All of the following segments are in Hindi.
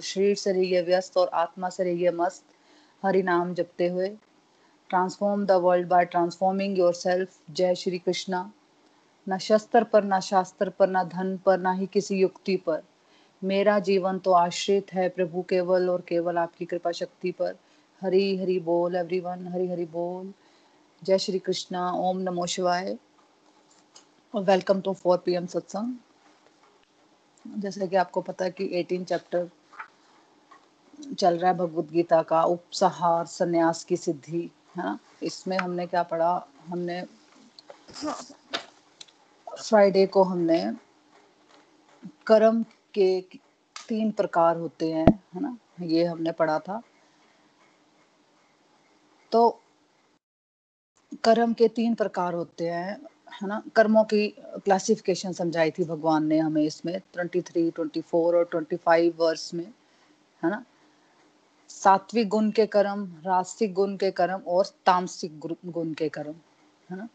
शरीर से रहिए व्यस्त और आत्मा से रहिए मस्त। हरि नाम जपते हुए। Transform the world by transforming yourself जय श्री कृष्णा। न शस्त्र पर, न शास्त्र पर, न धन पर, ना ही किसी युक्ति पर। मेरा जीवन तो आश्रित है प्रभु केवल और केवल आपकी कृपा शक्ति पर। हरि हरि बोल एवरीवन हरि हरि बोल। जय श्री कृष्णा, ओम नमो शिवाय। और welcome to four P M सत्संग। जैसे कि आपको पता है कि एटीन चैप्टर चल रहा है भगवत गीता का, उपसहार, संन्यास की सिद्धि, है ना? इसमें हमने क्या पढ़ा? हमने फ्राइडे को हमने कर्म के तीन प्रकार होते हैं, है ना? ये हमने पढ़ा था। तो कर्म के तीन प्रकार होते हैं, है ना? कर्मों की क्लासिफिकेशन समझाई थी भगवान ने हमें इसमें ट्वेंटी थ्री ट्वेंटी फोर और ट्वेंटी फाइव वर्ष में, है ना? सात्विक गुण के कर्म, रास्तिक गुण के कर्म और तामसिक गुण के कर्म, है ना?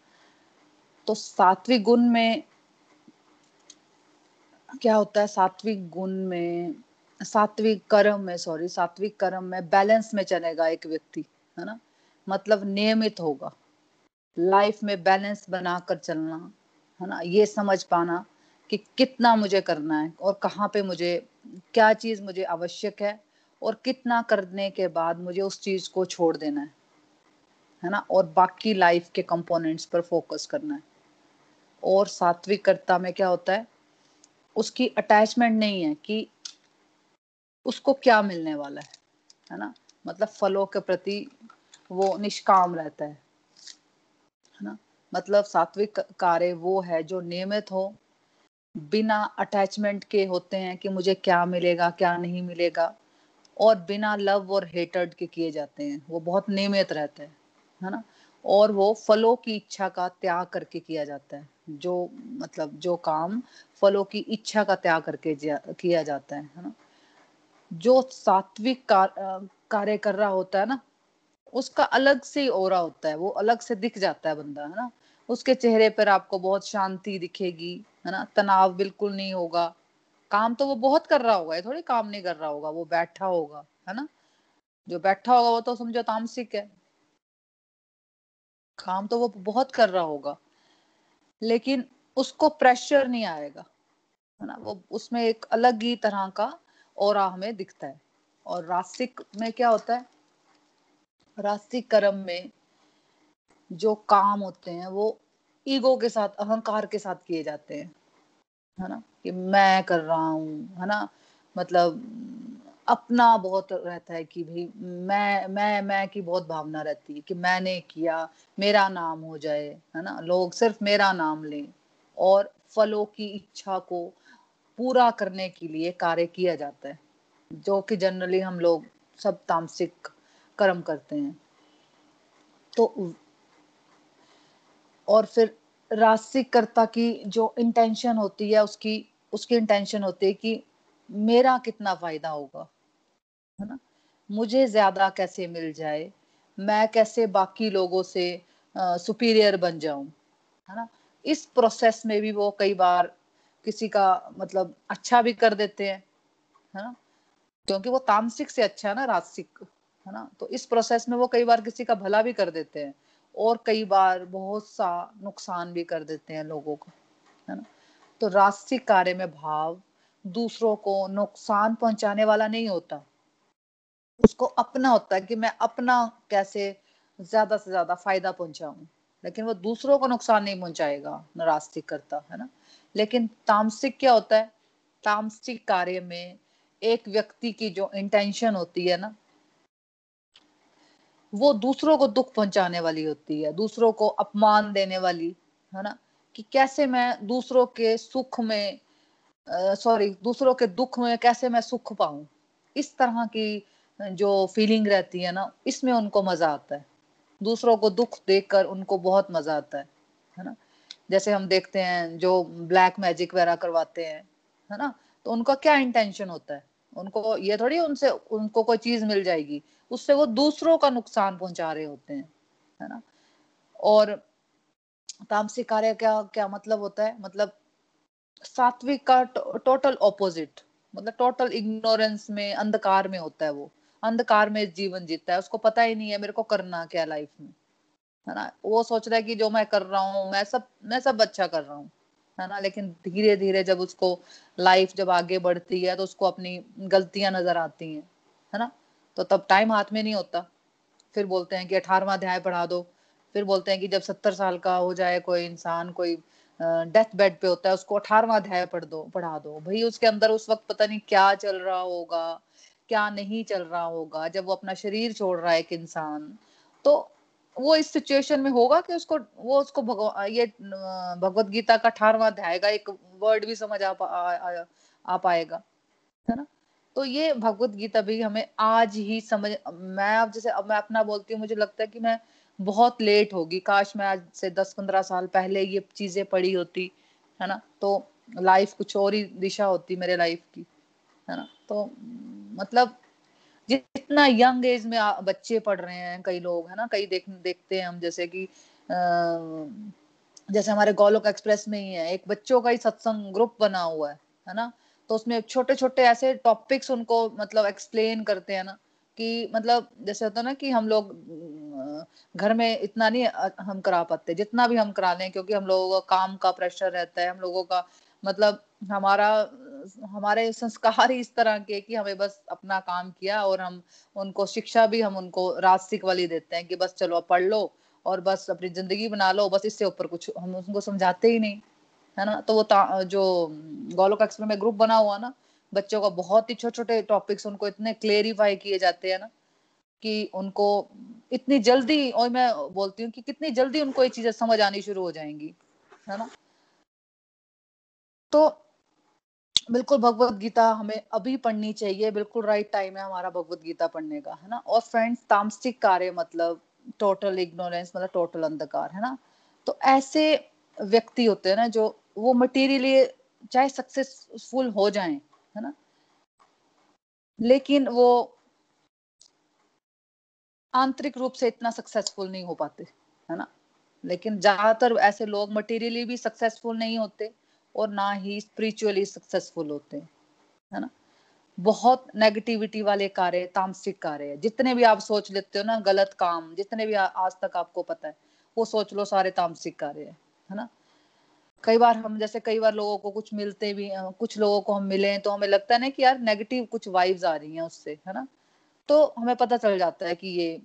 तो सात्विक गुण में क्या होता है? सात्विक गुण में, सात्विक कर्म में सॉरी सात्विक कर्म में बैलेंस में चलेगा एक व्यक्ति, है ना? मतलब नियमित होगा। लाइफ में बैलेंस बनाकर चलना, है ना? ये समझ पाना कि कितना मुझे करना है और कहाँ पे मुझे, क्या चीज़ मुझे आवश्यक है और कितना करने के बाद मुझे उस चीज़ को छोड़ देना है है ना? और बाकी लाइफ के कंपोनेंट्स पर फोकस करना है। और सात्विकता में क्या होता है, उसकी अटैचमेंट नहीं है कि उसको क्या मिलने वाला है है ना? मतलब फलों के प्रति वो निष्काम रहता है है ना? मतलब सात्विक कार्य वो है जो नियमित हो, बिना अटैचमेंट के होते हैं कि मुझे क्या मिलेगा, क्या नहीं मिलेगा। और बिना लव और हेटर्ड के किए जाते हैं। वो बहुत नियमित रहते हैं, है ना? और वो फलों की इच्छा का त्याग करके किया जाता है। जो मतलब जो काम फलों की इच्छा का त्याग करके किया जाता है है ना? जो सात्विक कार्य कर रहा होता है ना, उसका अलग से ही ओरा होता है। वो अलग से दिख जाता है बंदा, है ना? उसके चेहरे पर आपको बहुत शांति दिखेगी, है ना? तनाव बिल्कुल नहीं होगा। काम तो वो बहुत कर रहा होगा, ये थोड़ी काम नहीं कर रहा होगा, वो बैठा होगा, है ना? जो बैठा होगा वो तो समझो तामसिक है। काम तो वो बहुत कर रहा होगा, लेकिन उसको प्रेशर नहीं आएगा, है ना? वो उसमें एक अलग ही तरह का और हमें दिखता है। और रास्तिक में क्या होता है? रास्तिक कर्म में जो काम होते हैं वो ईगो के साथ, अहंकार के साथ किए जाते हैं। है ना, कि मैं कर रहा हूँ, है ना? मतलब अपना बहुत रहता है कि भाई मैं मैं मैं की बहुत भावना रहती है कि मैंने किया, मेरा नाम हो जाए, है ना? लोग सिर्फ़ मेरा नाम लें और फलों की इच्छा को पूरा करने के लिए कार्य किया जाता है, जो कि जनरली हम लोग सब तामसिक कर्म करते हैं। तो और फिर राशिकर्ता की जो इंटेंशन होती है, उसकी उसकी इंटेंशन होती है कि मेरा कितना फ़ायदा होगा, है ना? मुझे ज़्यादा कैसे मिल जाए? मैं कैसे बाकी लोगों से सुपीरियर बन जाऊँ, है ना? इस प्रोसेस में भी वो कई बार किसी का मतलब अच्छा भी कर देते हैं, है ना? क्योंकि वो तामसिक से अच्छा है ना, राजसिक, है ना? तो इस प्रोसेस में वो कई बार किसी का भला भी कर देते हैं। और कई बार बहुत सा नुकसान भी कर देते हैं लोगों को, है ना? तो राष्ट्रिक कार्य में भाव दूसरों को नुकसान पहुँचाने वाला नहीं होता। उसको अपना होता है कि मैं अपना कैसे ज़्यादा से ज़्यादा फ़ायदा पहुंचाऊं, लेकिन वो दूसरों को नुकसान नहीं पहुंचाएगा नास्तिक करता, है ना? लेकिन तामसिक क्या होता है? तामसिक कार्य में एक व्यक्ति की जो इंटेंशन होती है ना वो दूसरों को दुख पहुँचाने वाली होती है, दूसरों को अपमान देने वाली, है ना? कि कैसे मैं दूसरों के सुख में सॉरी दूसरों के दुख में कैसे मैं सुख पाऊँ? इस तरह की जो फीलिंग रहती है ना, इसमें उनको मज़ा आता है। दूसरों को दुख देखकर उनको बहुत मज़ा आता है है ना? जैसे हम देखते हैं, जो ब्लैक मैजिक वगैरह करवाते हैं, है ना? तो उनका क्या इंटेंशन होता है? उनको, ये थोड़ी उनसे, उनको कोई चीज़ मिल जाएगी। उससे वो दूसरों का नुकसान पहुँचा रहे होते हैं, है ना? और तामसिक कार्य क्या क्या मतलब होता है? मतलब सात्विक का टोटल ऑपोजिट मतलब टोटल इग्नोरेंस में, अंधकार में होता है वो। अंधकार में जीवन जीता है, उसको पता ही नहीं है मेरे को करना क्या लाइफ में, है ना? वो सोच रहा है कि जो मैं कर रहा हूँ, मैं सब मैं सब अच्छा कर रहा हूँ। है ना, लेकिन धीरे धीरे जब उसको लाइफ जब आगे बढ़ती है तो उसको अपनी गलतियाँ नज़र आती हैं, है ना? तो तब टाइम हाथ में नहीं होता। फिर बोलते हैं कि अठारवा अध्याय पढ़ा दो। फिर बोलते हैं कि जब सत्तर साल का हो जाए, कोई इंसान, कोई डेथ बेड पे होता है, उसको अठारवा अध्याय पढ़ दो, पढ़ा दो। भाई, उसके अंदर उस वक्त पता नहीं क्या चल रहा होगा, क्या नहीं चल रहा होगा, जब वो अपना शरीर छोड़ रहा है एक इंसान तो वो इस सिचुएशन में होगा कि उसको वो उसको ये भगवत गीता का अठारवा अध्याय का एक वर्ड भी समझ आ, आ, आ, आ पाएगा है ना? तो ये भगवत गीता भी हमें आज ही समझ मैं अब जैसे अब मैं अपना बोलती हूँ मुझे लगता है कि मैं बहुत लेट होगी। काश मैं आज से दस पंद्रह साल पहले ये चीज़ें पढ़ी होती है ना? तो लाइफ कुछ और ही दिशा होती मेरे लाइफ की है ना? तो मतलब जितना यंग एज में बच्चे पढ़ रहे हैं, कई लोग, है ना? कई देख, देखते हैं हम, जैसे कि जैसे हमारे गोलोक एक्सप्रेस में ही है, एक बच्चों का ही सत्संग ग्रुप बना हुआ है है ना? तो उसमें छोटे छोटे ऐसे टॉपिक्स उनको मतलब एक्सप्लेन करते हैं ना, कि मतलब जैसे होता है ना कि हम लोग घर में इतना नहीं हम करा पाते, जितना भी हम करा लें, क्योंकि हम लोगों का काम का प्रेशर रहता है, हम लोगों का मतलब हमारा, हमारे संस्कार ही इस तरह के कि हमें बस अपना काम किया और हम उनको शिक्षा भी हम उनको रास्तिक वाली देते हैं कि बस चलो पढ़ लो और बस अपनी ज़िंदगी बना लो, बस इससे ऊपर कुछ हम उनको समझाते ही नहीं, है ना? तो वो जो गोलोक एक्सप्रेस में ग्रुप बना हुआ ना, बच्चों का बहुत ही छोटे छोटे टॉपिक्स उनको इतने क्लेरिफाई किए जाते हैं ना कि उनको इतनी जल्दी, और मैं बोलती हूँ कि कितनी जल्दी उनको ये चीज़ें समझ आनी शुरू हो जाएँगी, है ना? तो बिल्कुल भगवत गीता हमें अभी पढ़नी चाहिए। बिल्कुल राइट टाइम है हमारा भगवत गीता पढ़ने का, है ना? और फ्रेंड्स तामसिक कार्य मतलब टोटल इग्नोरेंस मतलब टोटल अंधकार, है ना? तो ऐसे व्यक्ति होते हैं ना जो वो मटेरियली चाहे सक्सेसफुल हो जाएँ, है ना? लेकिन वो आंतरिक रूप से इतना सक्सेसफुल नहीं हो पाते, है ना? लेकिन ज़्यादातर ऐसे लोग मटेरियली भी सक्सेसफुल नहीं होते। और ना ही स्पिरिचुअली सक्सेसफुल होते हैं है ना? बहुत नेगेटिविटी वाले कार्य तामसिक कार्य जितने भी आप सोच लेते हो ना गलत काम जितने भी आ, आज तक आपको पता है वो सोच लो सारे तामसिक कार्य है है ना? कई बार हम जैसे कई बार लोगों को कुछ मिलते भी कुछ लोगों को हम मिले तो हमें लगता है ना कि यार नेगेटिव कुछ वाइब्स आ रही हैं उससे है ना? तो हमें पता चल जाता है कि ये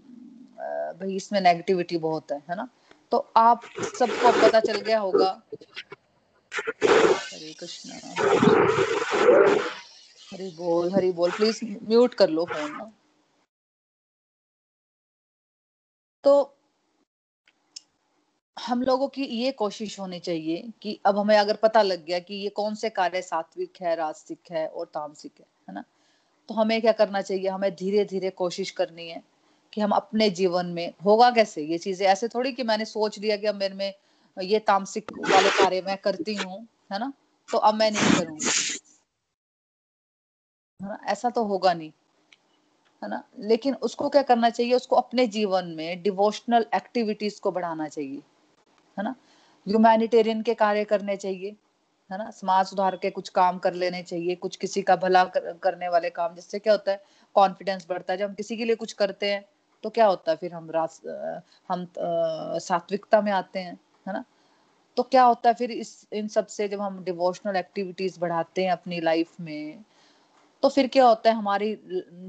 भाई इसमें नेगेटिविटी बहुत है है ना? तो आप सबको पता चल गया होगा हरे कृष्णा। हरी बोल हरी बोल प्लीज़ म्यूट कर लो फ़ोन ना। तो हम लोगों की ये कोशिश होनी चाहिए कि अब हमें अगर पता लग गया कि ये कौन से कार्य सात्विक है रास्तिक है और तामसिक है है ना? तो हमें क्या करना चाहिए? हमें धीरे धीरे कोशिश करनी है कि हम अपने जीवन में, होगा कैसे ये चीज़ें? ऐसे थोड़ी कि मैंने सोच लिया कि अब मेरे में ये तामसिक वाले कार्य मैं करती हूँ है ना? तो अब मैं नहीं करूँगी। है ना? ऐसा तो होगा नहीं। है ना? लेकिन उसको क्या करना चाहिए? उसको अपने जीवन में डिवोशनल एक्टिविटीज़ को बढ़ाना चाहिए। है ना? ह्यूमैनिटेरियन के कार्य करने चाहिए। है ना? समाज सुधार के कुछ काम कर लेने चाहिए। कुछ किसी का भला कर, करने वाले काम। जिससे क्या होता है? कॉन्फिडेंस बढ़ता है। जब हम किसी के लिए कुछ करते हैं तो क्या होता है? फिर हम रास हम सात्विकता में आते हैं। है ना? तो क्या होता है फिर इस, इन सबसे जब हम डिवोशनल एक्टिविटीज़ बढ़ाते हैं अपनी लाइफ में तो फिर क्या होता है हमारी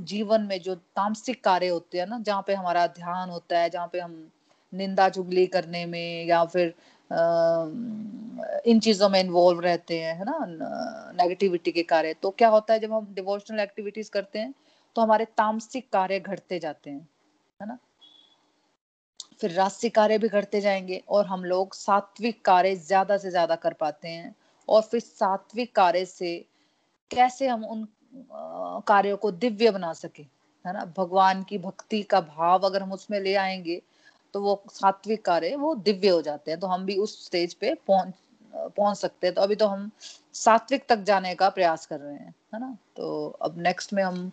जीवन में जो तामसिक कार्य होते हैं ना, जहाँ पे हमारा ध्यान होता है, जहाँ पे हम निंदा चुगली करने में या फिर इन चीज़ों में इन्वॉल्व रहते हैं, है ना? नेगेटिविटी के कार्य। तो क्या होता है जब हम डिवोशनल एक्टिविटीज़ करते हैं तो हमारे तामसिक कार्य घटते जाते हैं, है ना? फिर रास्तिक कार्य भी घटते जाएँगे और हम लोग सात्विक कार्य ज़्यादा से ज़्यादा कर पाते हैं। और फिर सात्विक कार्य से कैसे हम उन कार्यों को दिव्य बना सके, है ना? भगवान की भक्ति का भाव अगर हम उसमें ले आएँगे तो वो सात्विक कार्य वो दिव्य हो जाते हैं। तो हम भी उस स्टेज पे पहुँच पहुँच सकते हैं। तो अभी तो हम सात्विक तक जाने का प्रयास कर रहे हैं, है ना? तो अब नेक्स्ट में हम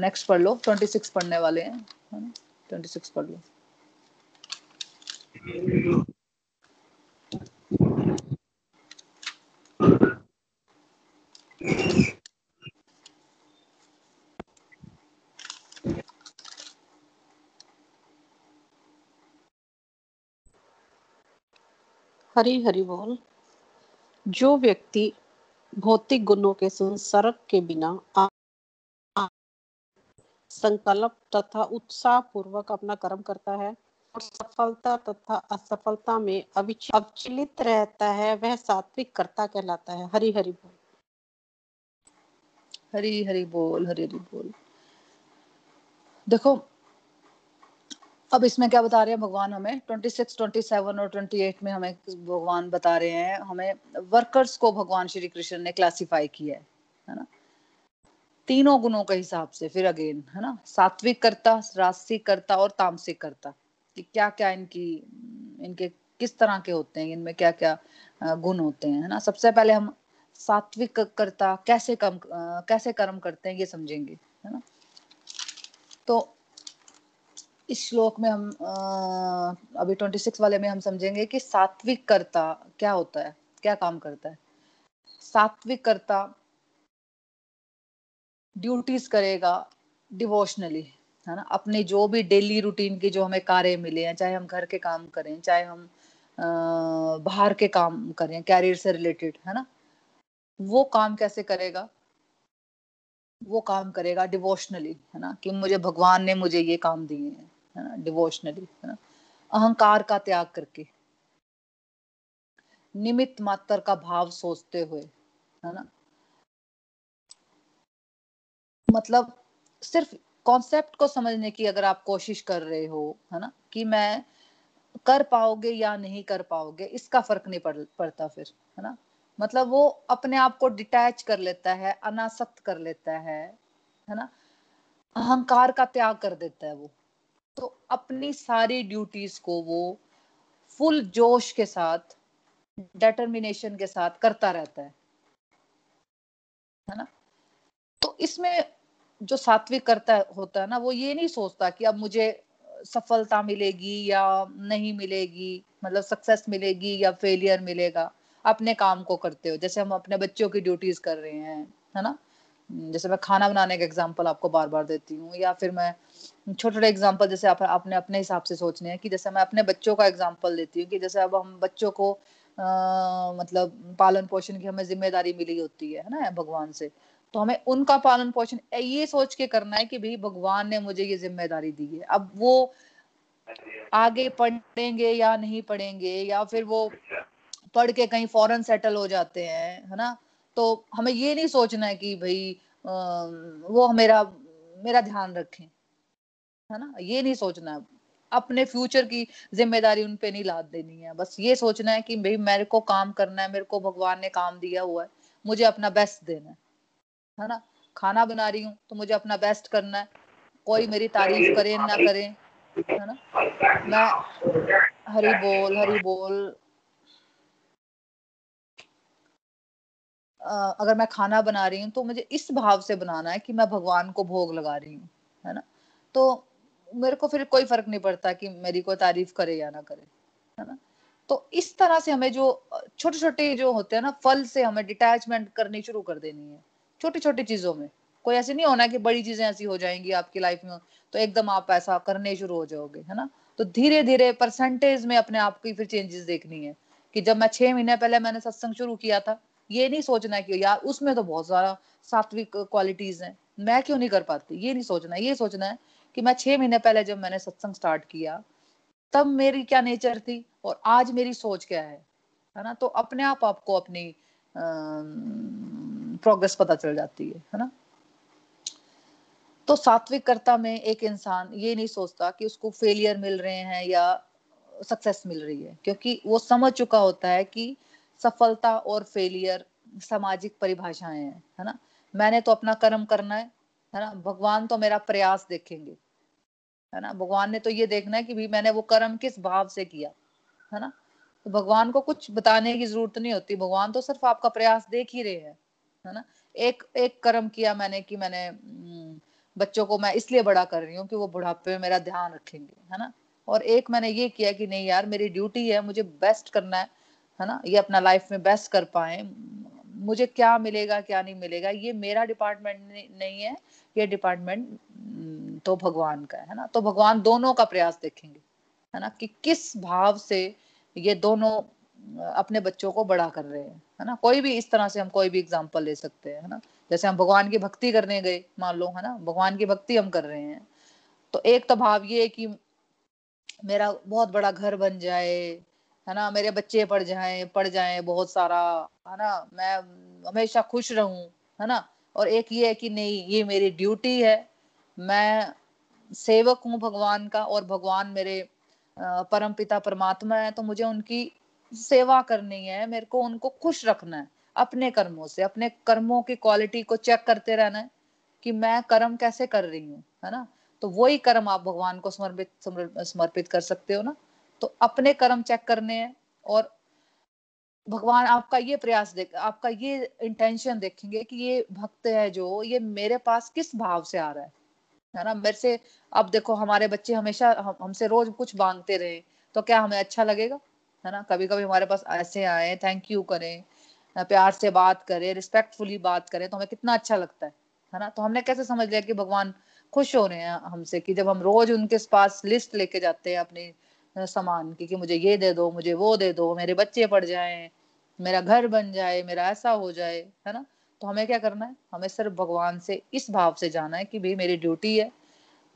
नेक्स्ट पढ़ लो। ट्वेंटी सिक्स पढ़ने वाले हैं ट्वेंटी सिक्स पढ़ लो। हरी हरी बोल। जो व्यक्ति भौतिक गुणों के संसर्ग के बिना संकल्प तथा उत्साह पूर्वक अपना कर्म करता है और सफलता तथा असफलता में अविचलित रहता है वह सात्विक कर्ता कहलाता है। हरी हरी बोल। हरी हरी बोल हरी हरी बोल। देखो अब इसमें क्या बता रहे हैं भगवान हमें? 26, 27 और 28 में हमें भगवान बता रहे हैं। हमें वर्कर्स को भगवान श्री कृष्ण ने क्लासिफाई किया है है ना? तीनों गुणों के हिसाब से फिर अगेन है ना? सात्विक कर्ता रास्तिक कर्ता और तामसिक कर्ता। कि क्या क्या इनकी इनके किस तरह के होते हैं इनमें क्या क्या गुण होते हैं है ना? सबसे पहले हम सात्विक कर्ता कैसे कम कैसे कर्म करते हैं ये समझेंगे है ना? तो इस श्लोक में हम आ, अभी ट्वेंटी सिक्स वाले में हम समझेंगे कि सात्विक कर्ता क्या होता है क्या काम करता है। सात्विक कर्ता ड्यूटीज़ करेगा डिवोशनली है ना? अपने जो भी डेली रूटीन के जो हमें कार्य मिले हैं, चाहे हम घर के काम करें, चाहे हम बाहर के काम करें कैरियर से रिलेटेड है ना? वो काम कैसे करेगा? वो काम करेगा डिवोशनली है ना? कि मुझे भगवान ने मुझे ये काम दिए हैं, है ना? डिवोशनली है ना? अहंकार का त्याग करके। निमित मात्र का भाव सोचते हुए, है ना? मतलब सिर्फ़ कॉन्सेप्ट को समझने की अगर आप कोशिश कर रहे हो है ना कि मैं कर पाओगे या नहीं कर पाओगे इसका फ़र्क नहीं पड़, पड़ता फिर है ना। मतलब वो अपने आप को डिटैच कर लेता है अनासक्त कर लेता है है ना। अहंकार का त्याग कर देता है वो। तो अपनी सारी ड्यूटीज़ को वो फुल जोश के साथ डेटर्मिनेशन के साथ करता रहता है। है ना। तो इसमें जो सात्विक करता होता है ना वो ये नहीं सोचता कि अब मुझे सफलता मिलेगी या नहीं मिलेगी मतलब सक्सेस मिलेगी या फेलियर मिलेगा। अपने काम को करते हो जैसे हम अपने बच्चों की ड्यूटीज़ कर रहे हैं है ना? जैसे मैं खाना बनाने का एग्ज़ाम्पल आपको बार बार देती हूँ या फिर मैं छोटे छोटे एग्ज़ाम्पल जैसे आप, आपने अपने हिसाब से सोचने हैं कि जैसे मैं अपने बच्चों का एग्ज़ाम्पल देती हूँ कि जैसे अब हम बच्चों को आ, मतलब पालन पोषण की हमें ज़िम्मेदारी मिली होती है ना भगवान से। तो हमें उनका पालन पोषण ये सोच के करना है कि भाई भगवान ने मुझे ये ज़िम्मेदारी दी है। अब वो आगे पढ़ेंगे या नहीं पढ़ेंगे, या फिर वो पढ़ के कहीं फॉरेन सेटल हो जाते हैं, है ना? तो हमें ये नहीं सोचना है कि भाई वो मेरा मेरा ध्यान रखें, है ना? ये नहीं सोचना है। अपने फ्यूचर की ज़िम्मेदारी उन पे नहीं लाद देनी है। बस ये सोचना है कि भाई मेरे को काम करना है, मेरे को भगवान ने काम दिया हुआ है, मुझे अपना बेस्ट देना है। है ना? खाना बना रही हूँ तो मुझे अपना बेस्ट करना है। कोई मेरी तारीफ़ करे ना करे है ना? मैं हरी बोल हरी बोल। अगर मैं खाना बना रही हूँ तो मुझे इस भाव से बनाना है कि मैं भगवान को भोग लगा रही हूँ है ना? तो मेरे को फिर कोई फ़र्क नहीं पड़ता कि मेरी कोई तारीफ़ करे या ना करे है ना? तो इस तरह से हमें जो छोटे छोटे जो होते हैं ना फल से हमें डिटैचमेंट करनी शुरू कर देनी है। छोटी छोटी चीज़ों में। कोई ऐसे नहीं होना कि बड़ी चीज़ें ऐसी हो जाएँगी आपकी लाइफ में तो एकदम आप ऐसा करने शुरू हो जाओगे, है ना? तो धीरे धीरे परसेंटेज में अपने आप की फिर चेंजेस देखनी है कि जब मैं छह महीने पहले मैंने सत्संग शुरू किया था, ये नहीं सोचना कि यार उसमें तो बहुत सारा सात्विक क्वालिटीज हैं, मैं क्यों नहीं कर पाती? ये नहीं सोचना, ये सोचना है कि मैं छह महीने पहले जब मैंने सत्संग स्टार्ट किया, तब मेरी क्या नेचर थी और आज मेरी सोच क्या है है ना? तो अपने आप आपको अपनी प्रोग्रेस पता चल जाती है है ना? तो सात्विकता में एक इंसान ये नहीं सोचता कि उसको फेलियर मिल रहे हैं या सक्सेस मिल रही है, क्योंकि वो समझ चुका होता है कि सफलता और फेलियर सामाजिक परिभाषाएँ हैं, है ना? मैंने तो अपना कर्म करना है है ना? भगवान तो मेरा प्रयास देखेंगे, है ना? भगवान ने तो ये देखना है कि भी मैंने वो कर्म किस भाव से किया, है ना? तो भगवान को कुछ बताने की ज़रूरत नहीं होती, भगवान तो सिर्फ़ आपका प्रयास देख ही रहे हैं। है ना? एक एक कर्म किया मैंने कि मैंने हम्म, बच्चों को मैं इसलिए बड़ा कर रही हूँ कि वो बुढ़ापे में मेरा ध्यान रखेंगे है ना? और एक मैंने ये किया कि नहीं यार मेरी ड्यूटी है मुझे बेस्ट करना है है ना? ये अपना लाइफ में बेस्ट कर पाए। मुझे क्या मिलेगा क्या नहीं मिलेगा ये मेरा डिपार्टमेंट नहीं है ये डिपार्टमेंट हम्म, तो भगवान का है ना? तो भगवान दोनों का प्रयास देखेंगे है ना? कि किस भाव से ये दोनों अपने बच्चों को बड़ा कर रहे हैं, है ना? कोई भी इस तरह से हम कोई भी एग्ज़ाम्पल ले सकते हैं, है ना? जैसे हम भगवान की भक्ति करने गए, मान लो, है ना? भगवान की भक्ति हम कर रहे हैं। तो एक तो भाव ये है कि मेरा बहुत बड़ा घर बन जाए, है ना? मेरे बच्चे पढ़ जाए पढ़ जाए बहुत सारा, है ना? मैं हमेशा खुश रहूँ, है ना? और एक ये है कि नहीं, ये मेरी ड्यूटी है। मैं सेवक हूँ भगवान का और भगवान मेरे परम पिता परमात्मा है तो मुझे उनकी सेवा करनी है मेरे को उनको खुश रखना है अपने कर्मों से अपने कर्मों की क्वालिटी को चेक करते रहना है कि मैं कर्म कैसे कर रही हूँ है ना? तो वही कर्म आप भगवान को समर्पित समर्पित कर सकते हो ना? तो अपने कर्म चेक करने हैं और भगवान आपका ये प्रयास देख आपका ये इंटेंशन देखेंगे कि ये भक्त है जो ये मेरे पास किस भाव से आ रहा है है ना? मेरे से अब देखो हमारे बच्चे हमेशा हम, हमसे रोज कुछ मांगते रहे तो क्या हमें अच्छा लगेगा? है ना? कभी कभी हमारे पास ऐसे आए थैंक यू करें प्यार से बात करें रिस्पेक्टफुली बात करें तो हमें कितना अच्छा लगता है है ना? तो हमने कैसे समझ लिया कि भगवान खुश हो रहे हैं हमसे कि जब हम रोज उनके पास लिस्ट लेके जाते हैं अपनी सामान की कि मुझे ये दे दो, मुझे वो दे दो, मेरे बच्चे पड़ जाए, मेरा घर बन जाए, मेरा ऐसा हो जाए, है ना? तो हमें क्या करना है? हमें सिर्फ़ भगवान से, इस भाव से जाना है कि भाई मेरी ड्यूटी है,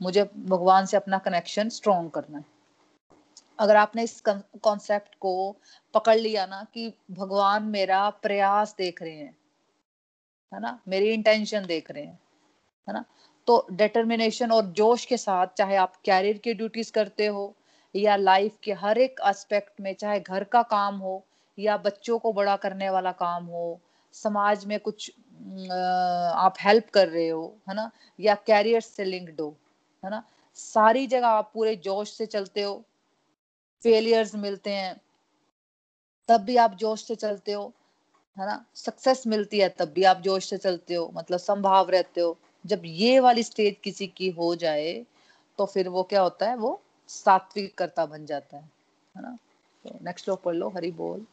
मुझे भगवान से अपना कनेक्शन स्ट्रॉन्ग करना है। अगर आपने इस कॉन्सेप्ट को पकड़ लिया ना कि भगवान मेरा प्रयास देख रहे हैं, है ना? मेरी इंटेंशन देख रहे हैं, है ना? तो डिटर्मिनेशन और जोश के साथ चाहे आप कैरियर की ड्यूटीज़ करते हो या लाइफ के हर एक एस्पेक्ट में, चाहे घर का काम हो या बच्चों को बड़ा करने वाला काम हो, समाज में कुछ आप हेल्प कर रहे हो, है ना? या कैरियर से लिंक्ड हो, है ना? सारी जगह आप पूरे जोश से चलते हो फेलियर्स मिलते हैं। तब भी आप जोश से चलते हो, है ना? सक्सेस मिलती है, तब भी आप जोश से चलते हो मतलब संभाव रहते हो। जब ये वाली स्टेज किसी की हो जाए तो फिर वो क्या होता है? वो सात्विक कर्ता बन जाता है है ना? तो नेक्स्ट लोग पढ़ लो, हरी बोल।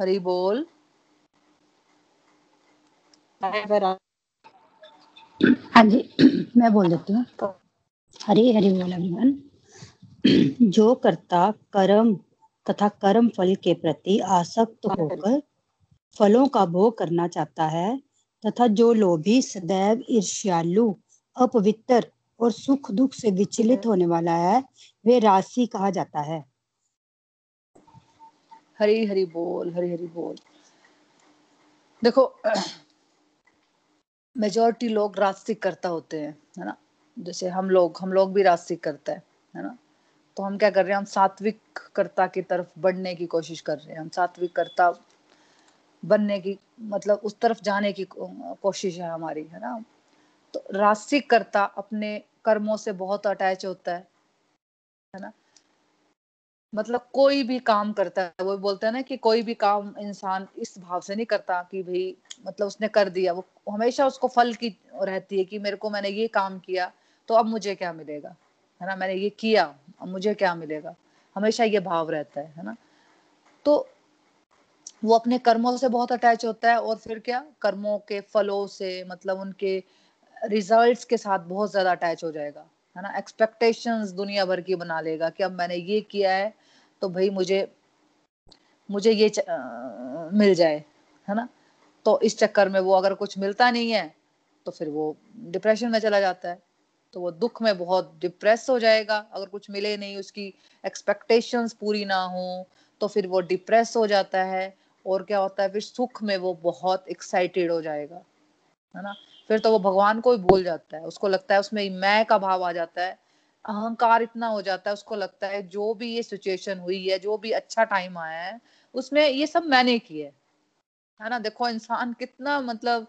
हरी बोल। हाँ जी मैं बोल देती हूँ। हरी हरी बोल एवरीवन जो कर्ता कर्म तथा कर्म फल के प्रति आसक्त होकर फलों का भोग करना चाहता है तथा जो लोभी सदैव ईर्ष्यालु अपवित्र और सुख दुख से विचलित होने वाला है वे राशि कहा जाता है। हरी हरी बोल हरी हरी बोल। देखो मेजोरिटी लोग रास्तिक करता होते हैं, है ना? जैसे हम लोग हम लोग भी रास्तिक करते हैं, है ना? तो हम क्या कर रहे हैं, हम सात्विक कर्ता की तरफ़ बढ़ने की कोशिश कर रहे हैं। हम सात्विक कर्ता बनने की मतलब उस तरफ़ जाने की कोशिश है हमारी, है ना? तो रास्तिक कर्ता अपने कर्मों से बहुत अटैच होता है है ना? मतलब कोई भी काम करता है, वो बोलते हैं ना कि कोई भी काम इंसान इस भाव से नहीं करता कि भाई मतलब उसने कर दिया। वो हमेशा उसको फल की रहती है कि मेरे को मैंने ये काम किया तो अब मुझे क्या मिलेगा? है ना? मैंने ये किया, अब मुझे क्या मिलेगा? हमेशा ये भाव रहता है है ना? तो वो अपने कर्मों से बहुत अटैच होता है और फिर क्या? कर्मों के फलों से मतलब उनके रिजल्ट्स के साथ बहुत ज़्यादा अटैच हो जाएगा। है ना? एक्सपेक्टेशंस दुनिया भर की बना लेगा कि अब मैंने ये किया है तो भाई मुझे मुझे ये आ, मिल जाए है ना? तो इस चक्कर में वो अगर कुछ मिलता नहीं है तो फिर वो डिप्रेशन में चला जाता है। तो वो दुख में बहुत डिप्रेस हो जाएगा। अगर कुछ मिले नहीं उसकी एक्सपेक्टेशंस पूरी ना हो तो फिर वो डिप्रेस हो जाता है। और क्या होता है फिर सुख में वो बहुत एक्साइटेड हो जाएगा है ना? फिर तो वो भगवान को ही भूल जाता है। उसको लगता है उसमें मैं का भाव आ जाता है। अहंकार इतना हो जाता है उसको लगता है जो भी ये सिचुएशन हुई है जो भी अच्छा टाइम आया है उसमें ये सब मैंने किया है। है ना? देखो इंसान कितना मतलब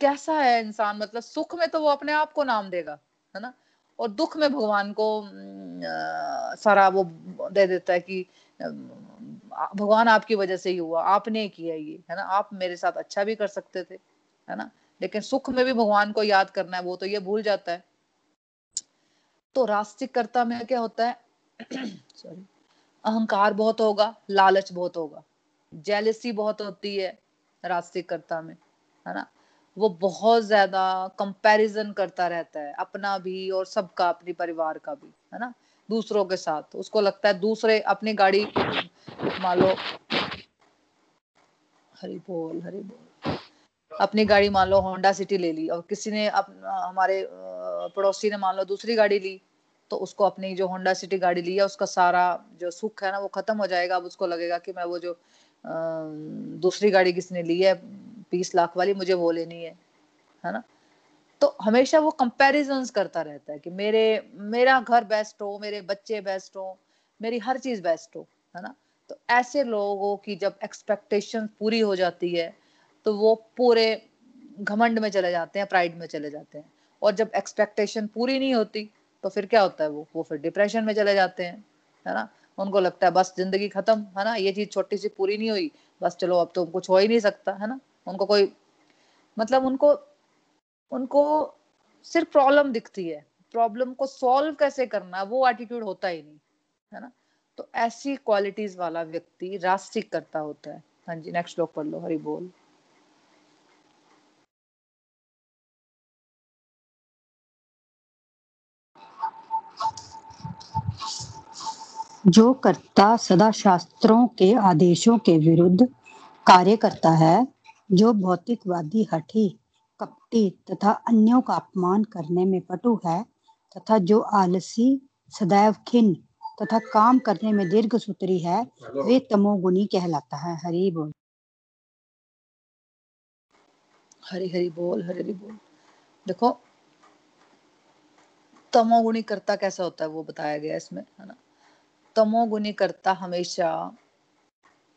कैसा है इंसान? मतलब सुख में तो वो अपने आप को नाम देगा है ना? और दुख में भगवान को आ, सारा वो दे देता है कि भगवान आपकी वजह से ही हुआ आपने किया ये है ना? आप मेरे साथ अच्छा भी कर सकते थे। है ना? लेकिन सुख में भी भगवान को याद करना है, वो तो ये भूल जाता है। तो रास्तिककर्ता में क्या होता है? सॉरी अहंकार बहुत होगा, लालच बहुत होगा। जेलसी बहुत होती है रास्तिककर्ता में, है ना? वो बहुत ज़्यादा कंपैरिजन करता रहता है, अपना भी और सबका, अपने परिवार का भी, है ना? दूसरों के साथ। उसको लगता है दूसरे अपनी गाड़ी, मान लो, हरी बोल हरी बोल। अपनी गाड़ी मान लो होंडा सिटी ले ली और किसी ने अप, हमारे पड़ोसी ने मान लो दूसरी गाड़ी ली तो उसको अपनी जो होंडा सिटी गाड़ी ली है उसका सारा जो सुख है ना वो खत्म हो जाएगा। अब उसको लगेगा कि मैं वो जो दूसरी गाड़ी किसने ली है बीस लाख वाली मुझे वो लेनी है है ना? तो हमेशा वो कंपैरिजन करता रहता है कि मेरे मेरा घर बेस्ट हो मेरे बच्चे बेस्ट हो मेरी हर चीज़ बेस्ट हो है ना? तो ऐसे लोगों की जब एक्सपेक्टेशन पूरी हो जाती है तो वो पूरे घमंड में चले जाते हैं प्राइड में चले जाते हैं। और जब एक्सपेक्टेशन पूरी नहीं होती तो फिर क्या होता है वो? वो फिर डिप्रेशन में चले जाते हैं, है ना? उनको लगता है, बस ज़िंदगी खत्म है ना? ये चीज़ छोटी सी पूरी नहीं हुई, बस चलो, अब तो कुछ हो ही नहीं सकता है ना? उनको कोई मतलब उनको उनको सिर्फ़ प्रॉब्लम दिखती है। प्रॉब्लम को सॉल्व कैसे करना, वो एटीट्यूड होता ही नहीं, है ना? तो ऐसी क्वालिटीज वाला व्यक्ति रास्तिक करता होता है। हाँ जी नेक्स्ट लोग पढ़ लो, हरी बोल। जो कर्ता सदा शास्त्रों के आदेशों के विरुद्ध कार्य करता है, जो भौतिकवादी, हठी, कपटी तथा अन्यों का अपमान करने में पटु है तथा जो आलसी, सदैव खिन तथा काम करने में दीर्घ सूत्री है, वे तमोगुणी कहलाता है। हरि बोल। हरी हरी बोल, हरी हरी बोल। देखो, तमोगुणी करता कैसा होता है वो बताया गया इसमें, है ना? तमोगुणी करता हमेशा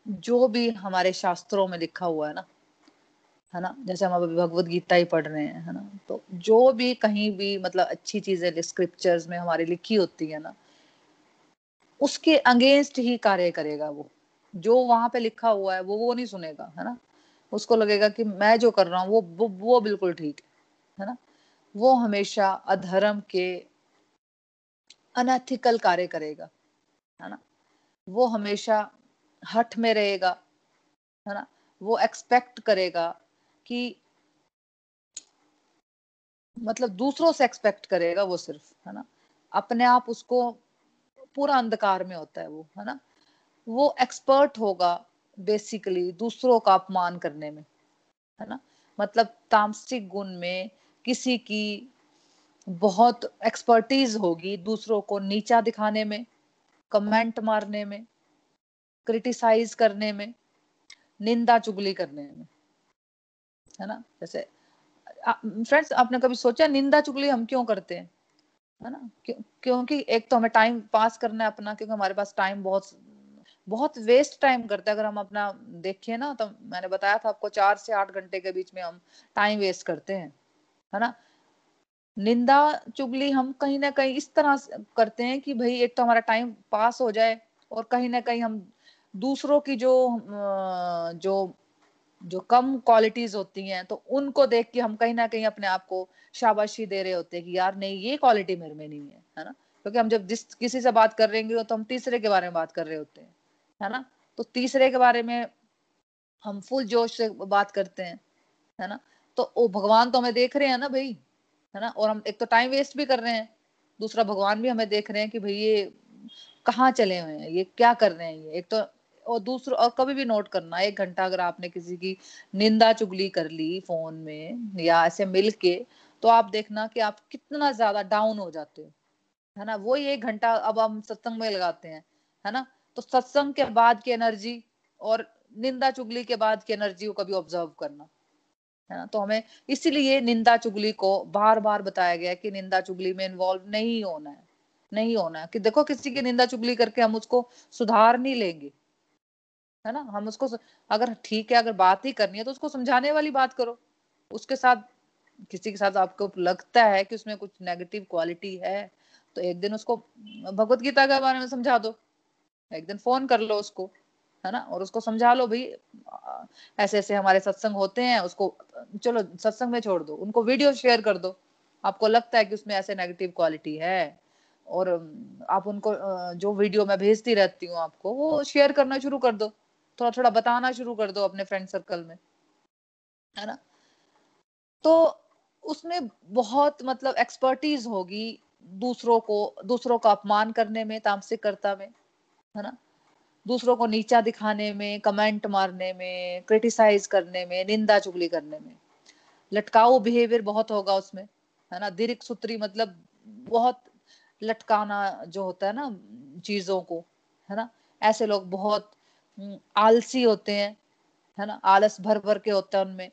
जो भी हमारे शास्त्रों में लिखा हुआ है ना है ना जैसे हम अभी भगवत गीता ही पढ़ रहे हैं है ना तो जो भी कहीं भी मतलब अच्छी चीज़ें स्क्रिप्चर्स में हमारी लिखी होती है ना उसके अगेंस्ट ही कार्य करेगा वो। जो वहाँ पे लिखा हुआ है वो वो नहीं सुनेगा है ना। उसको लगेगा कि मैं जो कर रहा हूँ वो, वो वो बिल्कुल ठीक है ना। वो हमेशा अधर्म के अनएथिकल कार्य करेगा। है ना? वो हमेशा हट में रहेगा, है ना? वो एक्सपेक्ट करेगा कि मतलब दूसरों से एक्सपेक्ट करेगा वो सिर्फ़, है ना? अपने आप उसको पूरा अंधकार में होता है वो, है ना? वो एक्सपर्ट होगा बेसिकली दूसरों का अपमान करने में, है ना? मतलब तामसिक गुण में किसी की बहुत एक्सपर्टीज होगी दूसरों को नीचा दिखाने में कमेंट मारने में, क्रिटिसाइज करने में, निंदा चुगली करने में, है ना? जैसे फ्रेंड्स, आपने कभी सोचा निंदा चुगली हम क्यों करते हैं? है ना? क्यों, क्योंकि एक तो हमें टाइम पास करना है अपना, क्योंकि हमारे पास टाइम बहुत बहुत वेस्ट टाइम करते हैं। अगर हम अपना देखिए ना तो मैंने बताया था आपको, चार से आठ घंटे के बीच में हम टाइम वेस्ट करते हैं, है ना? निंदा चुगली हम कहीं ना कहीं इस तरह करते हैं कि भाई, एक तो हमारा टाइम पास हो जाए और कहीं ना कहीं हम दूसरों की जो जो जो कम क्वालिटीज होती हैं तो उनको देख के हम कहीं ना कहीं अपने आप को शाबाशी दे रहे होते हैं कि यार, नहीं, ये क्वालिटी मेरे में नहीं है है ना? क्योंकि हम जब जिस किसी से बात कर रहे हैं तो हम तीसरे के बारे में बात कर रहे होते हैं, है ना? तो तीसरे के बारे में हम फुल जोश से बात करते हैं, है ना? तो वो भगवान तो हमें देख रहे हैं ना भाई है ना? और हम एक तो टाइम वेस्ट भी कर रहे हैं। दूसरा, भगवान भी हमें देख रहे हैं कि भाई ये कहाँ चले हुए हैं? ये क्या कर रहे हैं ये? एक तो और दूसरा, और कभी भी नोट करना, एक घंटा अगर आपने किसी की निंदा चुगली कर ली फ़ोन में या ऐसे मिल के तो आप देखना कि आप कितना ज़्यादा डाउन हो जाते हो। है ना? वो एक घंटा अब हम सत्संग में लगाते हैं। है ना? तो सत्संग के बाद की एनर्जी और निंदा चुगली के बाद की एनर्जी को कभी ऑब्ज़र्व करना। है ना? तो हमें इसीलिए निंदा चुगली को बार बार बताया गया कि निंदा चुगली में इन्वॉल्व नहीं होना है, नहीं होना है। कि देखो किसी की निंदा चुगली करके हम उसको सुधार नहीं लेंगे, है ना? हम उसको अगर ठीक है, अगर बात ही करनी है तो उसको समझाने वाली बात करो। उसके साथ, किसी के साथ आपको लगता है कि उसमें कुछ नेगेटिव क्वालिटी है तो एक दिन उसको भगवत गीता के बारे में समझा दो। एक दिन फ़ोन कर लो उसको। है ना? और उसको समझा लो भाई ऐसे ऐसे हमारे सत्संग होते हैं, उसको, चलो सत्संग में छोड़ दो, उनको वीडियो शेयर कर दो। आपको लगता है कि उसमें ऐसे नेगेटिव क्वालिटी है, और आप उनको जो वीडियो मैं भेजती रहती हूँ आपको, वो शेयर करना शुरू कर दो। थोड़ा थोड़ा बताना शुरू कर दो अपने फ्रेंड सर्कल में, है ना? तो उसमें बहुत मतलब एक्सपर्टीज होगी दूसरों को, दूसरों का अपमान करने में तामसिकता में, है ना? दूसरों को नीचा दिखाने में कमेंट मारने में क्रिटिसाइज करने में निंदा चुगली करने में। लटकाऊ बिहेवियर बहुत होगा उसमें है ना? दीर्घ सूत्री मतलब बहुत लटकाना जो होता है ना चीज़ों को है ना? ऐसे लोग बहुत हम्म, आलसी होते हैं है ना? आलस भर भर के होता है उनमें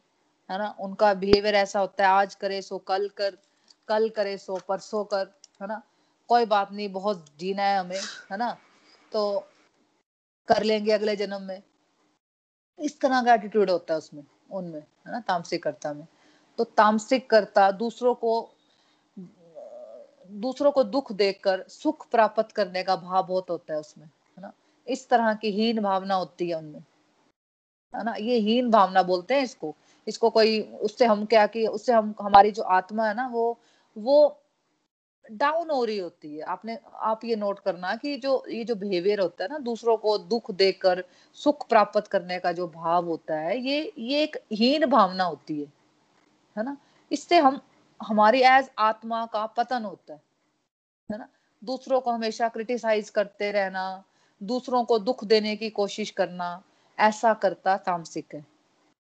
है ना? उनका बिहेवियर ऐसा होता है आज करे सो कल कर कल करे सो परसों कर है ना? कोई बात नहीं बहुत जीना है हमें है ना? तो कर लेंगे अगले जन्म में। इस तरह का एटीट्यूड होता है उसमें, उनमें, है ना तामसिक कर्ता में। तो तामसिक कर्ता दूसरों को दूसरों को दुख देखकर, सुख प्राप्त करने का भाव बहुत होता है उसमें, है ना। इस तरह की हीन भावना होती है उनमें, है ना। ये हीन भावना बोलते हैं इसको। इसको कोई, उससे हम क्या कि, उससे हम, हमारी जो आत्मा है ना, वो वो डाउन हो रही होती है। आपने, आप ये नोट करना कि जो, ये जो बिहेवियर होता है ना, दूसरों को दुख देकर, सुख प्राप्त करने का जो भाव होता है, ये ये एक हीन भावना होती है। है ना? इससे हम, हमारी एज आत्मा का पतन होता है। है ना? दूसरों को हमेशा क्रिटिसाइज करते रहना, दूसरों को दुख देने की कोशिश करना, ऐसा करता तामसिक है।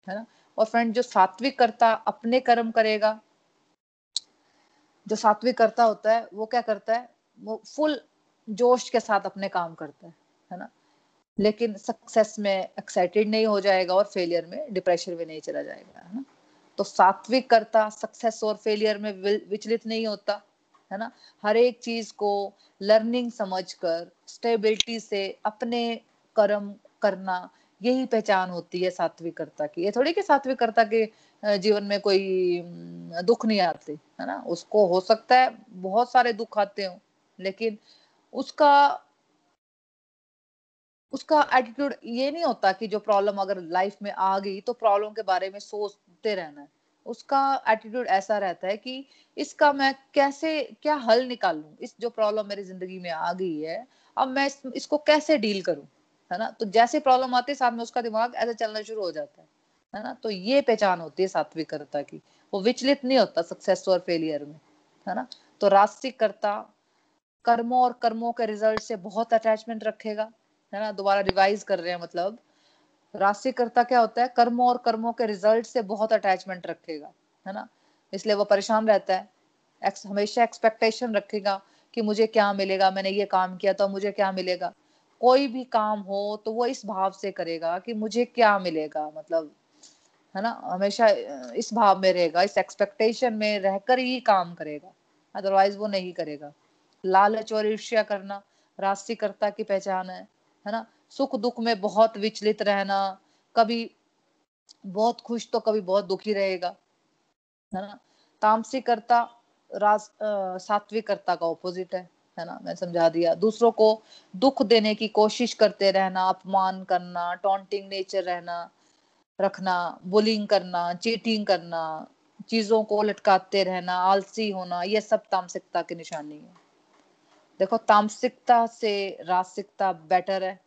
है ना? और फ्रेंड जो सात्विक करता अपने कर्म करेगा जो सात्विक करता होता है, वो क्या करता है? वो फुल जोश के साथ अपने काम करता है है ना? लेकिन सक्सेस में एक्साइटेड नहीं हो जाएगा और फेलियर में डिप्रेशन में नहीं चला जाएगा, है ना? तो सात्विक करता सक्सेस और फेलियर में विचलित नहीं होता, है ना? हर एक चीज़ को लर्निंग समझकर स्टेबिलिटी से अपने कर्म करना, यही पहचान होती है सात्विकता की। ये थोड़ी कि सात्विकता के जीवन में कोई दुख नहीं आते है ना? उसको हो सकता है बहुत सारे दुख आते हो लेकिन उसका उसका एटीट्यूड ये नहीं होता कि जो प्रॉब्लम अगर लाइफ में आ गई तो प्रॉब्लम के बारे में सोचते रहना है। उसका एटीट्यूड ऐसा रहता है कि इसका मैं कैसे क्या हल निकालूं? इस जो प्रॉब्लम मेरी ज़िंदगी में आ गई है अब मैं इस, इसको कैसे डील करूँ? है ना? तो जैसे प्रॉब्लम आती है साथ में उसका दिमाग ऐसे चलना शुरू हो जाता है। है ना? तो ये पहचान होती है सात्विकता की। वो विचलित नहीं होता सक्सेस और फेलियर में है ना? तो रास्तिकर्ता कर्मों और कर्मों के रिज़ल्ट से बहुत अटैचमेंट रखेगा है ना? दोबारा रिवाइज कर रहे हैं मतलब। राशिकर्ता क्या होता है? कर्मों और कर्मों के रिज़ल्ट से बहुत अटैचमेंट रखेगा है ना? इसलिए वो परेशान रहता है। एक्स, हमेशा एक्सपेक्टेशन रखेगा कि मुझे क्या मिलेगा मैंने ये काम किया तो मुझे क्या मिलेगा। कोई भी काम हो तो वो इस भाव से करेगा कि मुझे क्या मिलेगा मतलब है ना? हमेशा इस भाव में रहेगा, इस एक्सपेक्टेशन में रहकर ही काम करेगा अदरवाइज़ वो नहीं करेगा। लालच और ईर्ष्या करना राशिकर्ता की पहचान है है ना? सुख दुख में बहुत विचलित रहना, कभी बहुत खुश तो कभी बहुत दुखी रहेगा, है ना? तामसिकर्ता सात्विकर्ता का ऑपोजिट है है ना? मैं समझा दिया। दूसरों को दुख देने की कोशिश करते रहना, अपमान करना टॉन्टिंग नेचर रहना रखना बुलिंग करना चीटिंग करना, चीज़ों को लटकाते रहना, आलसी होना, ये सब तामसिकता की निशानी है। देखो, तामसिकता से रासिकता बेटर है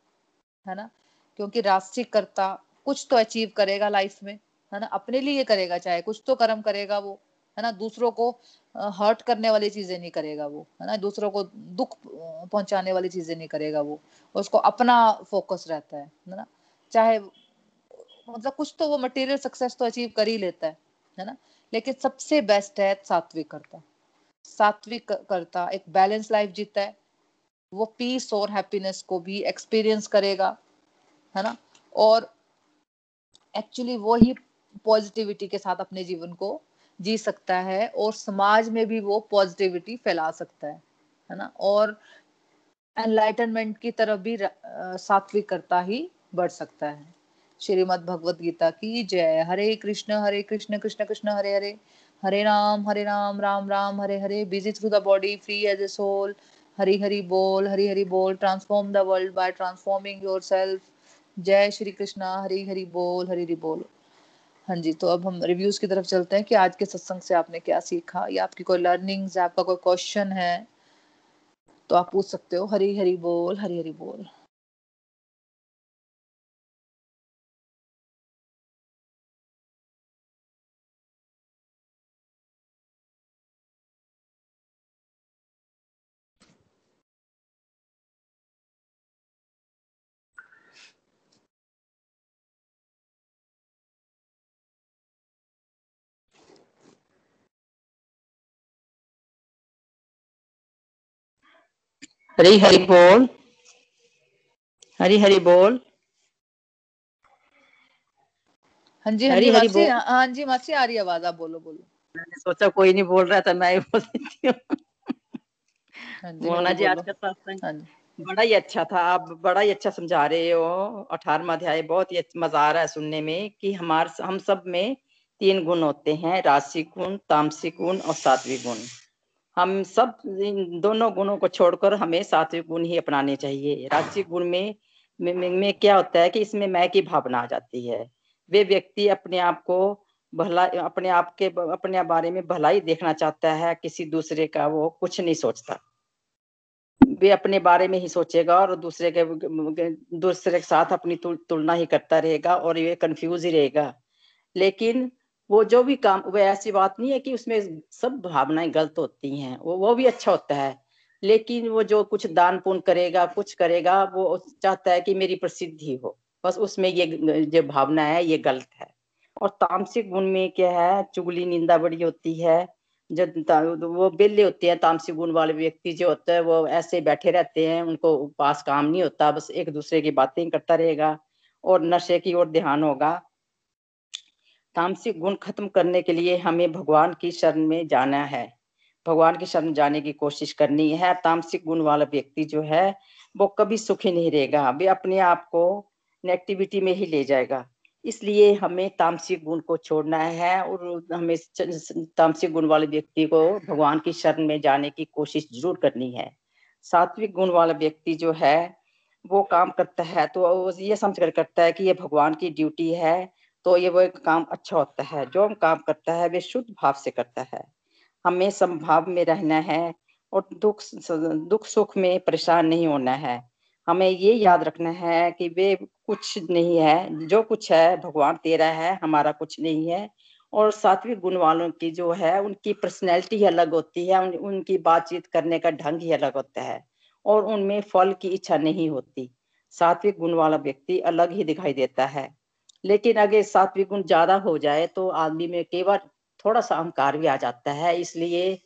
है ना? क्योंकि कर्ता कुछ तो अचीव करेगा लाइफ में, है ना? अपने लिए करेगा चाहे, कुछ तो कर्म करेगा वो, है ना? दूसरों को हर्ट करने वाली चीज़ें नहीं करेगा वो, है ना? दूसरों को दुख पहुँचाने वाली चीज़ें नहीं करेगा वो, उसको अपना फोकस रहता है ना? चाहे मतलब कुछ तो वो मटेरियल सक्सेस तो अचीव कर ही लेता है है ना? लेकिन सबसे बेस्ट है सात्विक करता सात्विक करता एक बैलेंस लाइफ जीता है। वो पीस और हैप्पीनेस को भी एक्सपीरियंस करेगा, है ना? और एक्चुअली वो ही पॉजिटिविटी के साथ अपने जीवन को जी सकता है और समाज में भी वो पॉजिटिविटी फैला सकता है है ना? और एनलाइटनमेंट की तरफ़ भी सात्विक करता ही बढ़ सकता है। श्रीमद भगवत गीता की जय। Hare Krishna Hare Krishna Krishna Krishna, Hare Hare. Hare Ram Hare Ram Ram Ram, Hare Hare. Busy through the body free as a soul Hari Hari बोल, हरी हरी बोल। Transform the world by transforming yourself जय श्री कृष्णा, हरी हरी बोल, हरी हरी बोल। हाँ जी तो अब हम रिव्यूज़ की तरफ़ चलते हैं कि आज के सत्संग से आपने क्या सीखा? या आपकी कोई लर्निंग्स आपका कोई क्वेश्चन है तो आप पूछ सकते हो। हरी हरी बोल, हरी हरी बोल। हरी हरी बोल। हरी हरी बोल। हाँ जी हाँ हरी हरी बोल। हाँ जी मासी आ रही आवाज़ आप बोलो बोलो। मैंने सोचा कोई नहीं बोल रहा था मैं ही बोल देती हूँ। हाँ मोना जी आज का सत्संग हाँ बड़ा ही अच्छा था आप बड़ा ही अच्छा समझा रहे हो। अठारहवा अध्याय बहुत ही अच्छा- मज़ा आ रहा है सुनने में कि हमारे हम सब में तीन गुण होते हैं राशि गुण तामसिक गुण और सात्विक गुण। हम सब इन दोनों गुणों को छोड़कर हमें सात्विक गुण ही अपनाने चाहिए। राशिक गुण में में, में, में क्या होता है कि इसमें मैं की भावना आ जाती है। वे व्यक्ति अपने आप को भला अपने आप के अपने बारे में भलाई देखना चाहता है किसी दूसरे का वो कुछ नहीं सोचता। वे अपने बारे में ही सोचेगा और दूसरे के दूसरे के साथ अपनी तुलना ही करता रहेगा और ये कंफ्यूज ही रहेगा। लेकिन वो जो भी काम, वो ऐसी बात नहीं है कि उसमें सब भावनाएँ गलत होती हैं, वो वो भी अच्छा होता है। लेकिन वो जो कुछ दान पुण्य करेगा, कुछ करेगा, वो चाहता है कि मेरी प्रसिद्धि हो। बस उसमें ये जो भावना है, ये गलत है। और तामसिक गुण में क्या है, चुगली निंदा बड़ी होती है, जब वो बेले होते हैं, तामसिक गुण वाले व्यक्ति जो होते हैं, वो ऐसे बैठे रहते हैं, उनको पास काम नहीं होता, बस एक दूसरे की बातें करता रहेगा और नशे की ओर ध्यान होगा। तामसिक गुण खत्म करने के लिए हमें भगवान की शरण में जाना है। भगवान की शरण जाने की कोशिश करनी है। तामसिक गुण वाला व्यक्ति जो है, वो कभी सुखी नहीं रहेगा। वे अपने आप को नेगेटिविटी में ही ले जाएगा। इसलिए हमें तामसिक गुण को छोड़ना है और हमें तामसिक गुण वाले व्यक्ति को भगवान की शरण में जाने की कोशिश ज़रूर करनी है। सात्विक गुण वाला व्यक्ति जो है, वो काम करता है तो ये समझ कर करता है कि ये भगवान की ड्यूटी है। तो ये वो काम अच्छा होता है। जो हम काम करता है वे शुद्ध भाव से करता है। हमें संभाव में रहना है और दुख दुख सुख में परेशान नहीं होना है। हमें ये याद रखना है कि वे कुछ नहीं है। जो कुछ है भगवान तेरा है हमारा कुछ नहीं है। और सात्विक गुण वालों की जो है उनकी पर्सनैलिटी अलग होती है। उन, उनकी बातचीत करने का ढंग ही अलग होता है। और उनमें फल की इच्छा नहीं होती। सात्विक गुण वाला व्यक्ति अलग ही दिखाई देता है। लेकिन अगर सात्विक गुण ज़्यादा हो जाए तो आदमी में केवल थोड़ा सा अहंकार भी आ जाता है। इसलिए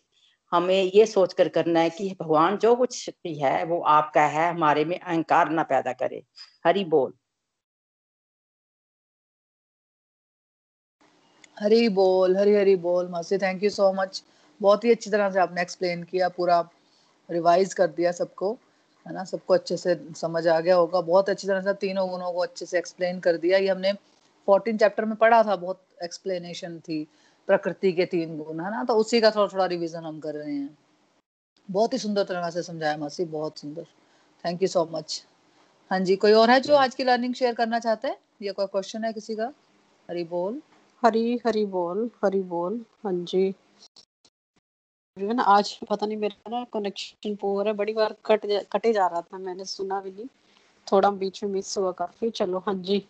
हमें ये सोच कर करना है कि भगवान जो कुछ भी है, वो आपका है, हमारे में अहंकार ना पैदा करे। हरि बोल। हरी बोल, हरी हरी बोल, मासी थैंक यू सो मच बहुत ही अच्छी तरह से आपने एक्सप्लेन किया, पूरा रिवाइज कर दिया सबको। है ना? सबको अच्छे से समझ आ गया होगा। बहुत अच्छी तरह से तीनों गुणों को अच्छे से एक्सप्लेन कर दिया। ये हमने फोर्टीन चैप्टर में पढ़ा था, बहुत एक्सप्लेनेशन थी प्रकृति के तीन गुण, है ना? तो उसी का थोड़ा थोड़ा रिविजन हम कर रहे हैं। बहुत ही सुंदर तरह से समझाया मासी बहुत सुंदर। थैंक यू सो मच हाँ जी, कोई और है जो आज की लर्निंग शेयर करना चाहते हैं? या कोई क्वेश्चन है किसी का? हरी बोल। हरी हरी बोल हरी बोल। हाँ जी। ना आज पता नहीं मेरा ना कनेक्शन पोर है। बड़ी बार कट जा, कटे जा रहा था मैंने सुना भी नहीं। थोड़ा बीच में मिस हुआ काफ़ी। चलो हाँ जी।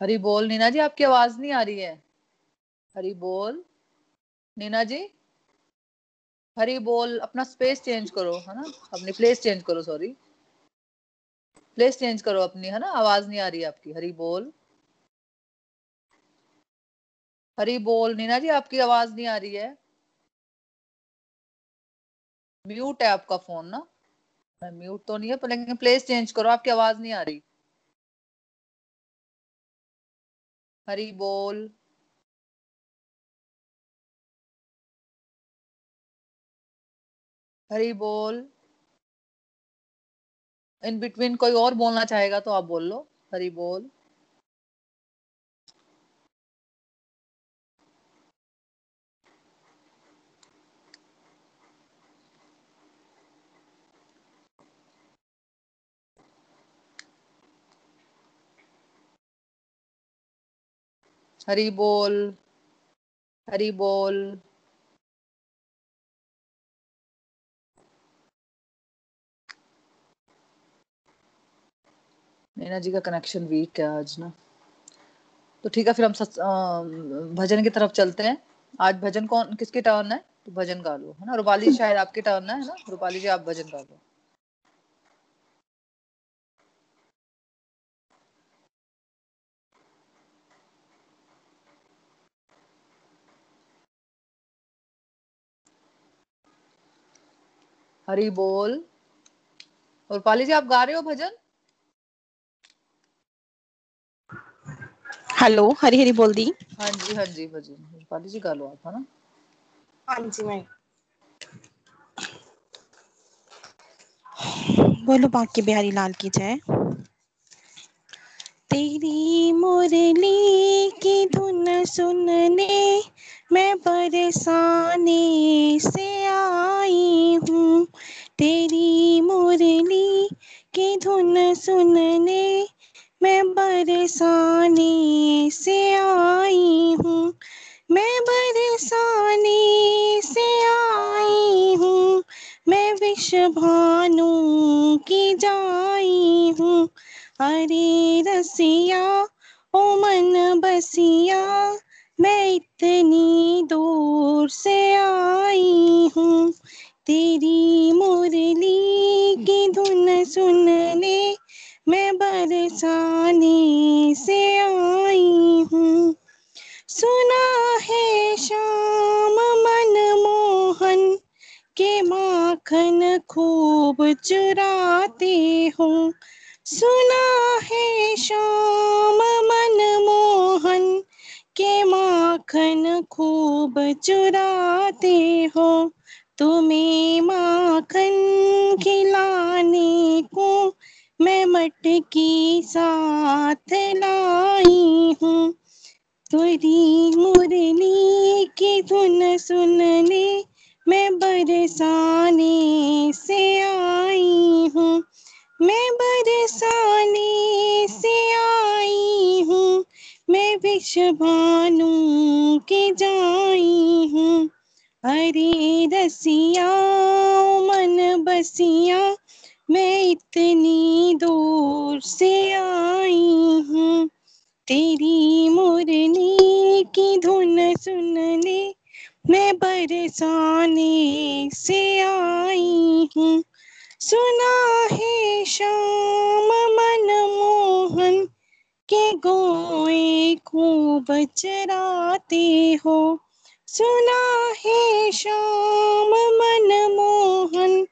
हरी बोल नीना जी आपकी आवाज़ नहीं आ रही है। हरी बोल नीना जी। हरी बोल, अपना स्पेस चेंज करो, है ना? अपनी प्लेस चेंज करो सॉरी प्लेस चेंज करो अपनी, है ना? आवाज़ नहीं आ रही आपकी। हरी बोल। हरी बोल। नीना जी, आपकी आवाज़ नहीं आ रही है। म्यूट है आपका फ़ोन ना? म्यूट तो नहीं है, पर लेकिन प्लेस चेंज करो, आपकी आवाज़ नहीं आ रही। हरी बोल। हरी बोल। इन बिटवीन कोई और बोलना चाहेगा तो आप बोल लो। हरी बोल। हरी बोल। हरी बोल। नैना जी का कनेक्शन वीक है आज ना। तो ठीक है फिर हम सच, आ, भजन की तरफ़ चलते हैं। आज भजन कौन किसकी टर्न है? तो भजन गा लो है ना? रूपाली शायद आपकी टर्न है ना? रूपाली जी आप भजन गा लो। हरी बोल। रूपाली जी आप गा रहे हो भजन? हेलो हरी हरी बोल दी। हाँ जी हाँ जी रूपाली जी। गा लो आप है ना? हाँ जी मैं। बोलो बाकी बिहारी लाल की जय। तेरी मुरली की धुन सुनने मैं बरसाने से आई हूँ। तेरी मुरली की धुन सुनने मैं बरसाने से आई हूँ। मैं बरसाने से आई हूँ। मैं विष भानु की जाई हूँ। अरे रसिया, ओ मन बसिया, मैं इतनी दूर से आई हूँ। तेरी मुरली की धुन सुनने खूब चुराते हो। सुना है श्याम मन मोहन के माखन खूब चुराते हो। तुम्हें माखन खिलाने को मैं मटकी साथ लाई हूँ। तुरी मुरली की धुन सुनने मैं बरसाने से आई हूँ। मैं बरसाने से आई हूँ। मैं विष भानु के जाई हूँ। अरे रसिया मन बसिया, मैं इतनी दूर से आई हूँ। तेरी मुरली की धुन सुनने मैं बरसाने से आई हूँ। सुना है श्याम मन मोहन के गोए खूब चराते हो। सुना है श्याम मन मोहन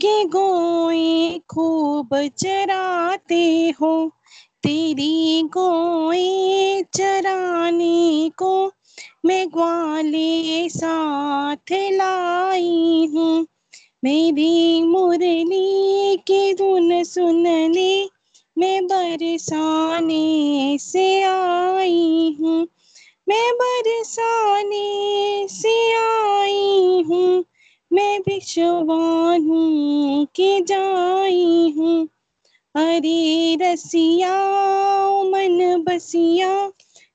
के गोए खूब चराते हो। तेरी गोए चराने को मैं ग्वाले साथ लाई हूँ। मेरी मुरली की धुन सुनने, मैं बरसाने से आई हूँ। मैं बरसाने से आई हूँ। मैं विश्वानु के जाई हूँ। अरे रसिया मन बसिया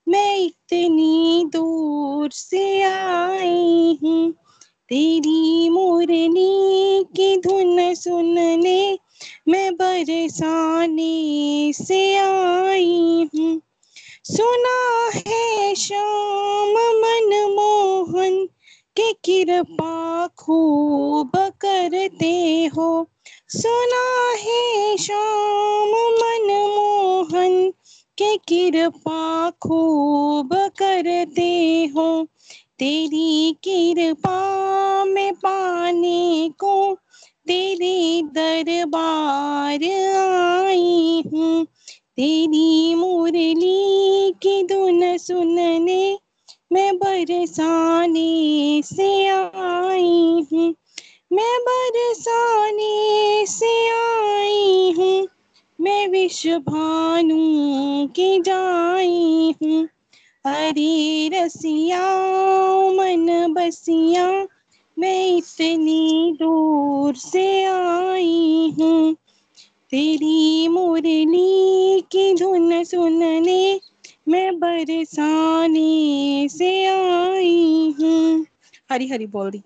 मैं इतनी दूर से आई हूँ। तेरी मुरली की धुन सुनने मैं बरसाने से आई हूँ। सुना है श्याम मन मोहन के कृपा खूब करते हो। सुना है श्याम मन के कृपा खूब करते हो। तेरी कृपा में पाने को तेरे दरबार आई हूँ। तेरी मुरली की धुन सुनने मैं बरसाने से आई हूँ। मैं बरसाने से आई हूँ। मैं विश्व भानु की जाई हूँ। अरे रसिया, मन बसिया, मैं इतनी दूर से आई हूँ। तेरी मुरली की धुन सुनने मैं बरसाने से आई हूँ। हरी हरी बोल रही।